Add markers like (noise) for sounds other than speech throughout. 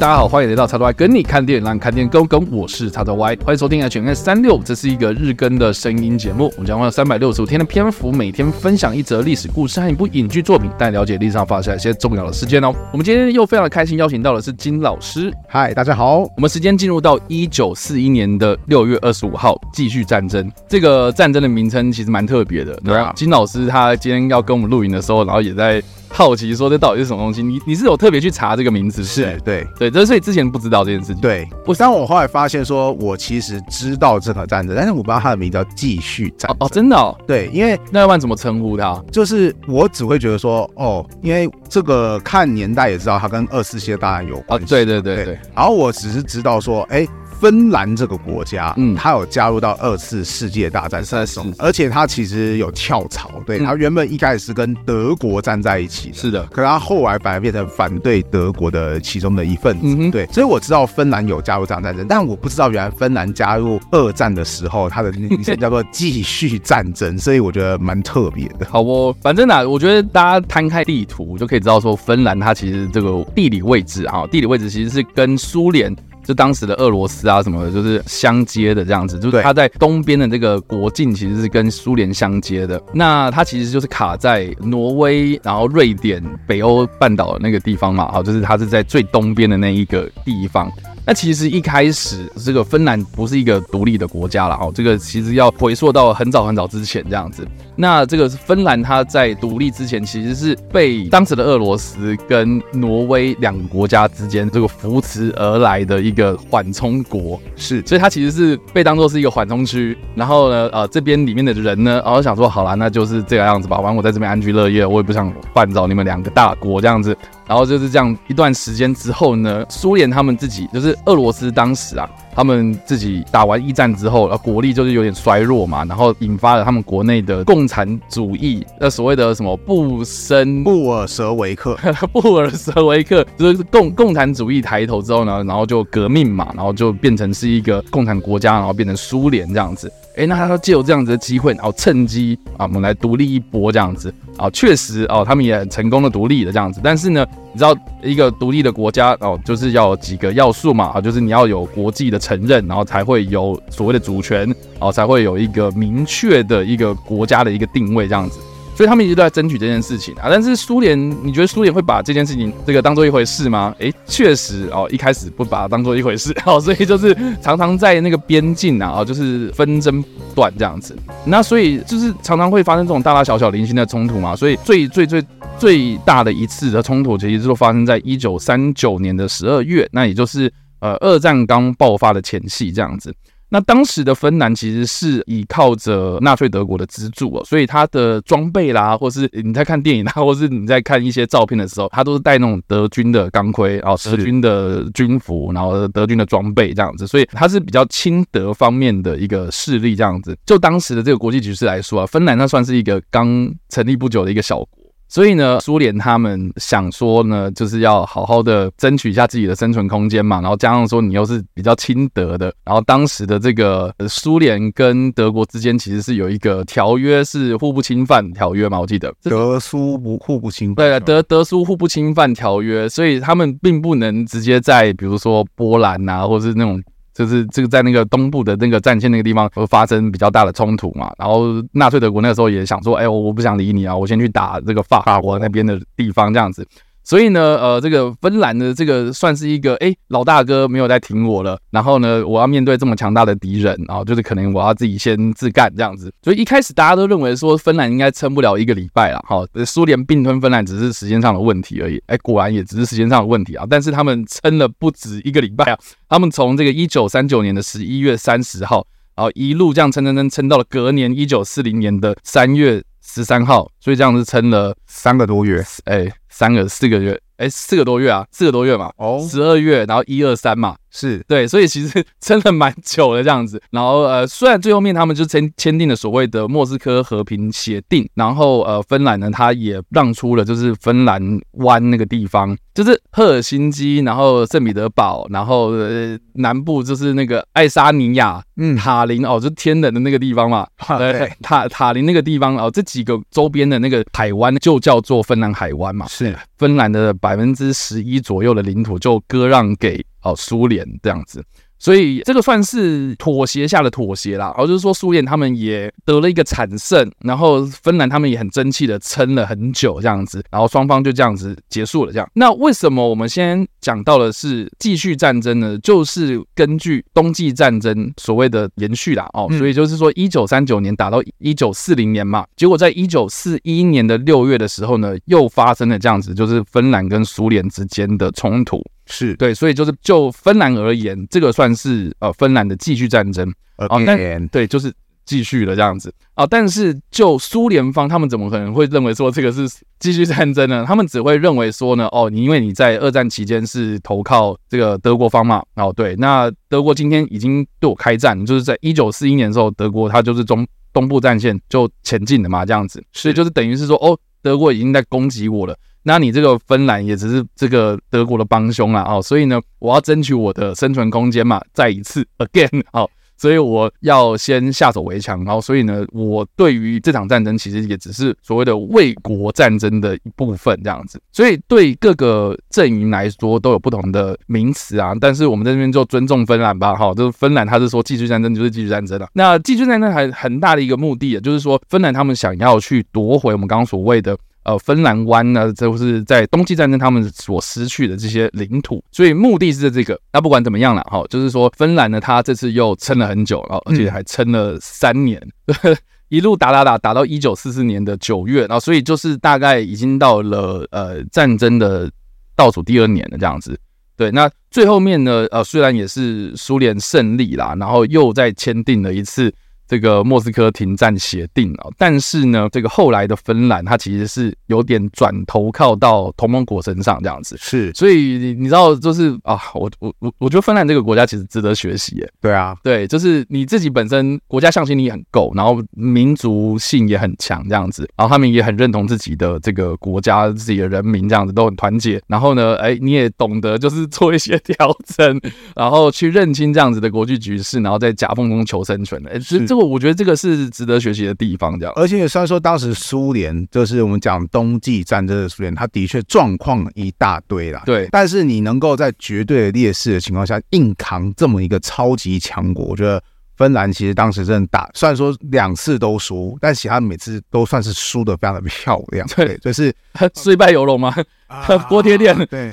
大家好，欢迎来到叉叉 Y 跟你看电影，让你看电影更跟。我是叉叉 Y，欢迎收听 HNS 三六，这是一个日更的声音节目。我们将会有三百六十五天的篇幅，每天分享一则历史故事和一部影剧作品，带你了解历史上发生一些重要的事件哦。我们今天又非常的开心，邀请到的是金老师。嗨，大家好。我们时间进入到一九四一年的六月二十五号，继续战争。这个战争的名称其实蛮特别的。对啊，金老师他今天要跟我们录影的时候，然后也在。好奇说，这到底是什么东西？你你是有特别去查这个名字？是对对，这所以之前不知道这件事情。对，我当我后来发现说，我其实知道这场战争，但是我不知道它的名字叫继续战争。哦，真的哦。对，因为那要不然怎么称呼它？就是我只会觉得说，哦，因为这个看年代也知道它跟二次世界大战有关系。对对对对。然后我只是知道说，哎。芬兰这个国家，嗯，它有加入到二次世界大战当中，而且它其实有跳槽，对，它原本一开始是跟德国站在一起，是的，可是它后来反而变成反对德国的其中的一份子，对，所以我知道芬兰有加入这场战争，但我不知道原来芬兰加入二战的时候，它的名称叫做继续战争，(laughs) 所以我觉得蛮特别的。好哦，反正呢，我觉得大家摊开地图就可以知道说，芬兰它其实这个地理位置啊，地理位置其实是跟苏联。就当时的俄罗斯啊什么的，就是相接的这样子，就是它在东边的这个国境其实是跟苏联相接的。那它其实就是卡在挪威，然后瑞典、北欧半岛那个地方嘛，好，就是它是在最东边的那一个地方。那其实一开始这个芬兰不是一个独立的国家了哦，这个其实要回溯到很早很早之前这样子。那这个芬兰它在独立之前，其实是被当时的俄罗斯跟挪威两个国家之间这个扶持而来的一个缓冲国，是，所以它其实是被当作是一个缓冲区。然后呢，呃，这边里面的人呢，然后想说，好啦，那就是这个样子吧，反正我在这边安居乐业，我也不想绊倒你们两个大国这样子。然后就是这样一段时间之后呢，苏联他们自己就是俄罗斯当时啊，他们自己打完一战之后，呃，国力就是有点衰弱嘛，然后引发了他们国内的共产主义，那所谓的什么布申布尔什维克，(laughs) 布尔什维克就是共共产主义抬头之后呢，然后就革命嘛，然后就变成是一个共产国家，然后变成苏联这样子。哎，那他说借由这样子的机会，然后趁机啊，我们来独立一波这样子啊，确实哦，他们也成功的独立了这样子。但是呢，你知道一个独立的国家哦，就是要有几个要素嘛啊，就是你要有国际的承认，然后才会有所谓的主权，啊才会有一个明确的一个国家的一个定位这样子。所以他们一直都在争取这件事情啊，但是苏联，你觉得苏联会把这件事情这个当做一回事吗？诶，确实哦，一开始不把它当做一回事 (laughs) 哦，所以就是常常在那个边境啊，哦，就是纷争不断这样子。那所以就是常常会发生这种大大小小零星的冲突嘛。所以最最最最大的一次的冲突，其实就发生在一九三九年的十二月，那也就是呃二战刚爆发的前夕这样子。那当时的芬兰其实是依靠着纳粹德国的资助哦，所以它的装备啦，或是你在看电影啦，或是你在看一些照片的时候，它都是带那种德军的钢盔，然后德军的军服，然后德军的装备这样子，所以它是比较亲德方面的一个势力这样子。就当时的这个国际局势来说啊，芬兰它算是一个刚成立不久的一个小国。所以呢，苏联他们想说呢，就是要好好的争取一下自己的生存空间嘛。然后加上说，你又是比较亲德的，然后当时的这个苏联跟德国之间其实是有一个条约，是互不侵犯条约嘛。我记得德苏不互不侵犯，对，德德苏互不侵犯条约，所以他们并不能直接在比如说波兰啊，或是那种。就是这个在那个东部的那个战线那个地方会发生比较大的冲突嘛，然后纳粹德国那个时候也想说，哎，我我不想理你啊，我先去打这个法国那边的地方这样子。所以呢，呃，这个芬兰的这个算是一个，哎，老大哥没有在挺我了。然后呢，我要面对这么强大的敌人，啊就是可能我要自己先自干这样子。所以一开始大家都认为说芬兰应该撑不了一个礼拜了，哈，苏联并吞芬兰只是时间上的问题而已。哎，果然也只是时间上的问题啊。但是他们撑了不止一个礼拜啊，他们从这个一九三九年的十一月三十号，然后一路这样撑撑撑撑到了隔年一九四零年的三月十三号，所以这样子撑了三个多月，哎。三个四个月，哎，四个多月啊，四个多月嘛，哦，十二月，然后一二三嘛，是对，所以其实 (laughs) 撑了蛮久的这样子。然后呃，虽然最后面他们就签签订了所谓的莫斯科和平协定，然后呃，芬兰呢，他也让出了就是芬兰湾那个地方，就是赫尔辛基，然后圣彼得堡，然后呃南部就是那个爱沙尼亚，嗯，塔林哦，就天冷的那个地方嘛，(laughs) 对，塔塔林那个地方哦，这几个周边的那个海湾就叫做芬兰海湾嘛，是芬兰的百分之十一左右的领土就割让给。哦，苏联这样子，所以这个算是妥协下的妥协啦。然后就是说，苏联他们也得了一个惨胜，然后芬兰他们也很争气的撑了很久这样子，然后双方就这样子结束了。这样，那为什么我们先讲到的是继续战争呢？就是根据冬季战争所谓的延续啦。哦，所以就是说，一九三九年打到一九四零年嘛，结果在一九四一年的六月的时候呢，又发生了这样子，就是芬兰跟苏联之间的冲突。是对，所以就是就芬兰而言，这个算是呃芬兰的继续战争啊、哦，但对，就是继续了这样子啊、哦。但是就苏联方，他们怎么可能会认为说这个是继续战争呢？他们只会认为说呢，哦，你因为你在二战期间是投靠这个德国方嘛，哦对，那德国今天已经对我开战，就是在一九四一年的时候，德国它就是中东部战线就前进的嘛，这样子，所以就是等于是说，哦，德国已经在攻击我了。那你这个芬兰也只是这个德国的帮凶啦，哦，所以呢，我要争取我的生存空间嘛，再一次 again，哦，所以我要先下手为强，然后所以呢，我对于这场战争其实也只是所谓的卫国战争的一部分这样子，所以对各个阵营来说都有不同的名词啊，但是我们在这边就尊重芬兰吧，哈，就是芬兰他是说继续战争就是继续战争了，那继续战争还很大的一个目的，就是说芬兰他们想要去夺回我们刚刚所谓的。呃，芬兰湾呢，就是在冬季战争他们所失去的这些领土，所以目的是这个。那不管怎么样了，哈，就是说芬兰呢，他这次又撑了很久，然后而且还撑了三年，嗯、(laughs) 一路打打打打到一九四四年的九月，然后所以就是大概已经到了呃战争的倒数第二年了这样子。对，那最后面呢，呃，虽然也是苏联胜利啦，然后又再签订了一次。这个莫斯科停战协定啊，但是呢，这个后来的芬兰，它其实是有点转投靠到同盟国身上这样子，是，所以你知道，就是啊，我我我我觉得芬兰这个国家其实值得学习耶。对啊，对，就是你自己本身国家向心力很够，然后民族性也很强这样子，然后他们也很认同自己的这个国家、自己的人民这样子都很团结，然后呢，哎，你也懂得就是做一些调整，然后去认清这样子的国际局势，然后在夹缝中求生存的，哎，这这个。我觉得这个是值得学习的地方，这样。而且虽然说当时苏联就是我们讲冬季战争的苏联，它的确状况一大堆啦。对。但是你能够在绝对的劣势的情况下硬扛这么一个超级强国，我觉得芬兰其实当时真的打，虽然说两次都输，但其他每次都算是输的非常的漂亮。对，就是 (laughs) 虽败犹荣吗？(laughs) 锅贴店。对。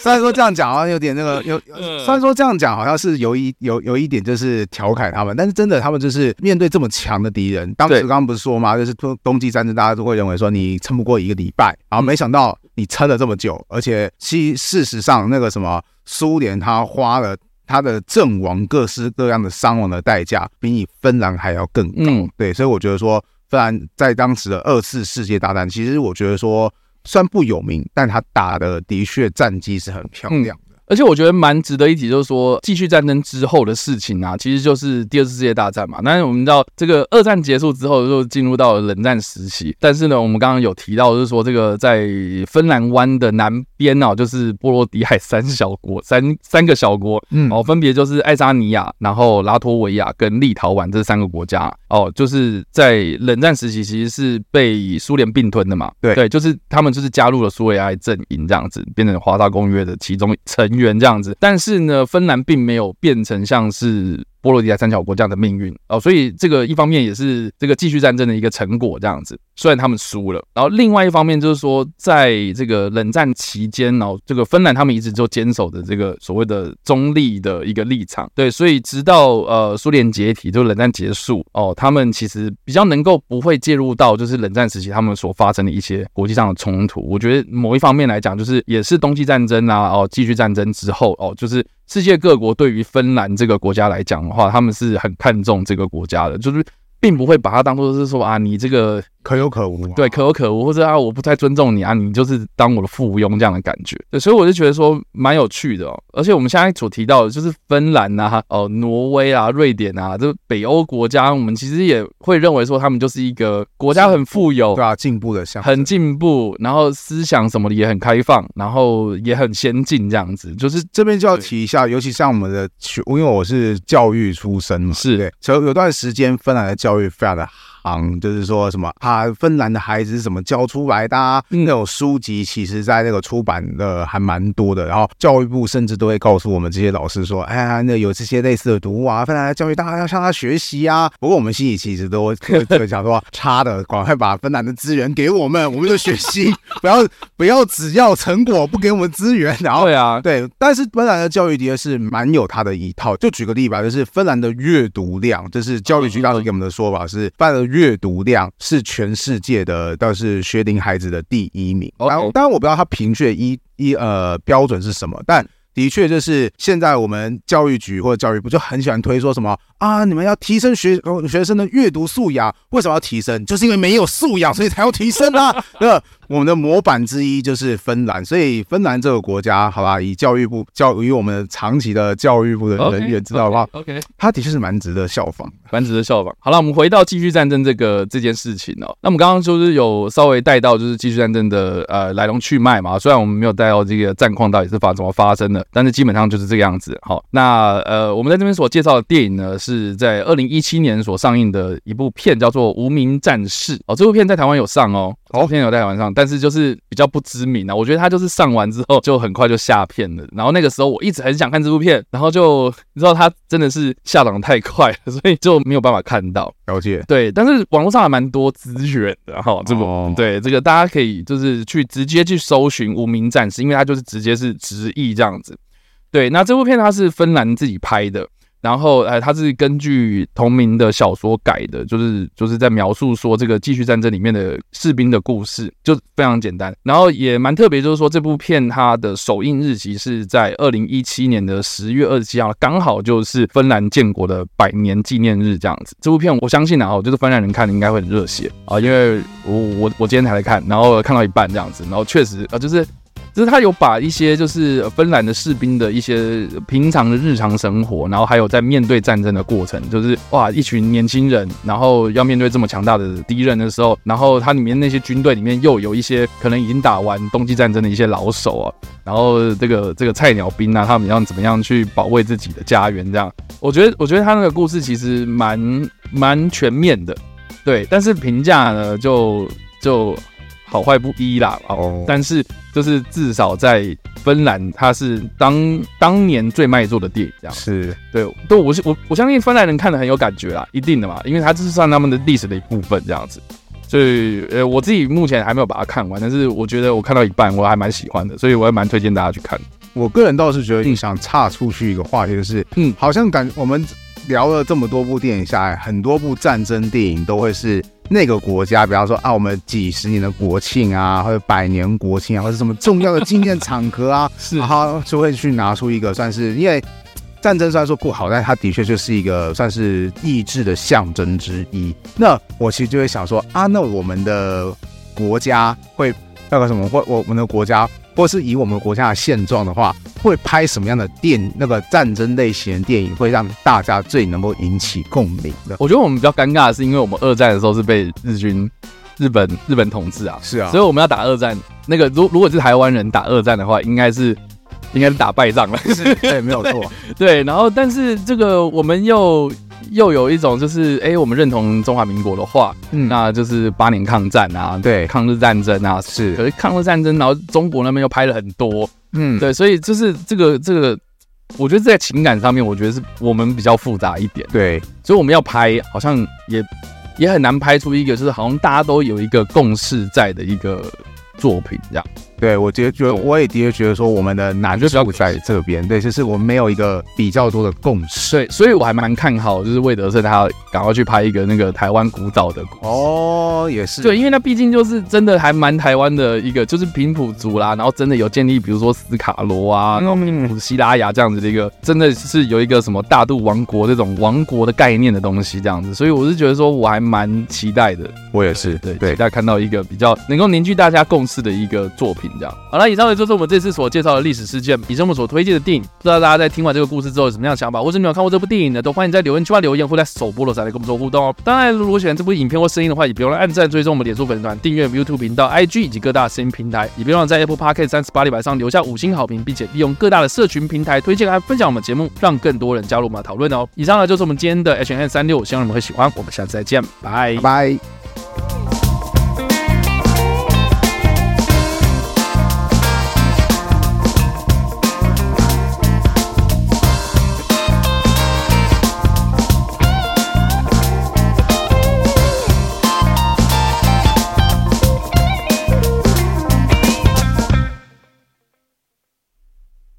虽然说这样讲好像有点那个有，虽然说这样讲好像是有一有有一点就是调侃他们，但是真的他们就是面对这么强的敌人，当时刚刚不是说吗？就是冬冬季战争，大家都会认为说你撑不过一个礼拜，然后没想到你撑了这么久，而且其事实上那个什么苏联他花了他的阵亡各式各样的伤亡的代价，比你芬兰还要更高。对，所以我觉得说芬兰在当时的二次世界大战，其实我觉得说。虽然不有名，但他打的的确战绩是很漂亮。而且我觉得蛮值得一提，就是说继续战争之后的事情啊，其实就是第二次世界大战嘛。但是我们知道，这个二战结束之后就进入到了冷战时期。但是呢，我们刚刚有提到，就是说这个在芬兰湾的南边哦，就是波罗的海三小国，三三个小国，嗯，哦，分别就是爱沙尼亚、然后拉脱维亚跟立陶宛这三个国家哦，就是在冷战时期其实是被苏联并吞的嘛。对对，就是他们就是加入了苏维埃阵营这样子，变成华沙公约的其中成员这样子，但是呢，芬兰并没有变成像是。波罗的海三小国这样的命运哦，所以这个一方面也是这个继续战争的一个成果，这样子。虽然他们输了，然后另外一方面就是说，在这个冷战期间，然后这个芬兰他们一直就坚守的这个所谓的中立的一个立场。对，所以直到呃苏联解体，就冷战结束哦，他们其实比较能够不会介入到就是冷战时期他们所发生的一些国际上的冲突。我觉得某一方面来讲，就是也是冬季战争啊，哦，继续战争之后哦，就是。世界各国对于芬兰这个国家来讲的话，他们是很看重这个国家的，就是并不会把它当做是说啊，你这个可有可无，对，可有可无，或者啊，我不太尊重你啊，你就是当我的附庸这样的感觉。对，所以我就觉得说蛮有趣的哦。而且我们现在所提到的，就是芬兰啊、哦挪威啊、瑞典啊，这北欧国家，我们其实也会认为说他们就是一个国家很富有，对啊，进步的像很进步，然后思想什么的也很开放，然后也很先进这样子。就是这边就要提一下，尤其像我们的，因为我是教育出身嘛，是对，所以有段时间芬兰的教育非常的好。嗯，就是说什么啊，芬兰的孩子是怎么教出来的啊？那种书籍其实，在那个出版的还蛮多的。然后教育部甚至都会告诉我们这些老师说，哎呀，那有这些类似的读物啊，芬兰的教育大家要向他学习啊。不过我们心里其实都会想说，差的，赶快把芬兰的资源给我们，我们就学习，(laughs) 不要不要只要成果，不给我们资源。然后对啊，对，但是芬兰的教育的确是蛮有它的一套。就举个例吧，就是芬兰的阅读量，就是教育局当时给我们的说法是，芬兰的阅读量是全世界的，倒是学龄孩子的第一名。然后，当然我不知道他评选一一呃标准是什么，但的确就是现在我们教育局或者教育部就很喜欢推说什么啊，你们要提升学学生的阅读素养，为什么要提升？就是因为没有素养，所以才要提升啊，(laughs) 对吧？我们的模板之一就是芬兰，所以芬兰这个国家，好吧，以教育部教育我们长期的教育部的人员知道的话，OK，他的确是蛮值得效仿，蛮值得效仿。好了，我们回到继续战争这个这件事情哦。那我们刚刚就是有稍微带到就是继续战争的呃来龙去脉嘛，虽然我们没有带到这个战况到底是发怎么发生的，但是基本上就是这个样子。好，那呃我们在这边所介绍的电影呢，是在二零一七年所上映的一部片，叫做《无名战士》哦。这部片在台湾有上哦，这部片有在台湾上。但是就是比较不知名啊，我觉得他就是上完之后就很快就下片了。然后那个时候我一直很想看这部片，然后就你知道他真的是下档太快了，所以就没有办法看到。(laughs) 了解，对，但是网络上还蛮多资源的哈。这部、哦、对这个大家可以就是去直接去搜寻《无名战士》，因为它就是直接是直译这样子。对，那这部片它是芬兰自己拍的。然后，哎，它是根据同名的小说改的，就是就是在描述说这个继续战争里面的士兵的故事，就非常简单。然后也蛮特别，就是说这部片它的首映日期是在二零一七年的十月二十七号，刚好就是芬兰建国的百年纪念日这样子。这部片我相信啊，就是芬兰人看的应该会很热血啊，因为我我我今天才来看，然后看到一半这样子，然后确实啊，就是。就是他有把一些就是芬兰的士兵的一些平常的日常生活，然后还有在面对战争的过程，就是哇，一群年轻人，然后要面对这么强大的敌人的时候，然后他里面那些军队里面又有一些可能已经打完冬季战争的一些老手啊，然后这个这个菜鸟兵啊，他们要怎么样去保卫自己的家园？这样，我觉得我觉得他那个故事其实蛮蛮全面的，对，但是评价呢就就。好坏不一啦，哦，但是就是至少在芬兰，它是当当年最卖座的电影，这样是对，对我是我我相信芬兰人看的很有感觉啦，一定的嘛，因为它这是算他们的历史的一部分，这样子，所以呃，我自己目前还没有把它看完，但是我觉得我看到一半我还蛮喜欢的，所以我还蛮推荐大家去看。我个人倒是觉得，你想岔出去一个话题，就是嗯，好像感我们聊了这么多部电影下来，很多部战争电影都会是。那个国家，比方说啊，我们几十年的国庆啊，或者百年国庆啊，或者什么重要的纪念场合啊，(laughs) 是，然后就会去拿出一个算是，因为战争虽然说不好，但它的确就是一个算是意志的象征之一。那我其实就会想说啊，那我们的国家会那个什么，或我们的国家。或是以我们国家的现状的话，会拍什么样的电那个战争类型的电影，会让大家最能够引起共鸣的？我觉得我们比较尴尬的是，因为我们二战的时候是被日军、日本、日本统治啊，是啊，所以我们要打二战。那个如如果是台湾人打二战的话，应该是应该是打败仗了，是对，没有错，(laughs) 对。然后，但是这个我们又。又有一种就是，哎、欸，我们认同中华民国的话，嗯，那就是八年抗战啊，对，抗日战争啊，是。可是抗日战争，然后中国那边又拍了很多，嗯，对，所以就是这个这个，我觉得在情感上面，我觉得是我们比较复杂一点，对，所以我们要拍，好像也也很难拍出一个，就是好像大家都有一个共识在的一个作品这样。对，我觉得觉得我也的确觉得说我们的难处在这边，对，就是我们没有一个比较多的共识，对，所以我还蛮看好，就是魏德圣他赶快去拍一个那个台湾古早的故事。哦，也是，对，因为那毕竟就是真的还蛮台湾的一个，就是平埔族啦，然后真的有建立，比如说斯卡罗啊，西拉雅这样子的一个，真的是有一个什么大肚王国这种王国的概念的东西这样子，所以我是觉得说我还蛮期待的，我也是，对对，期待看到一个比较能够凝聚大家共识的一个作品好了，以上呢就是我们这次所介绍的历史事件，以及我们所推荐的电影。不知道大家在听完这个故事之后有什么样的想法，或者你有看过这部电影呢？都欢迎在留言区留言，或在首播的时候来跟我们做互动哦。当然，如果喜欢这部影片或声音的话，也别忘了按赞、追踪我们脸书粉丝团、订阅 YouTube 频道、IG 以及各大声音平台，也别忘了在 Apple Podcast 三十八里板上留下五星好评，并且利用各大的社群平台推荐和分享我们节目，让更多人加入我们的讨论哦。以上呢就是我们今天的 H&M 365，希望你们会喜欢。我们下次再见，拜拜。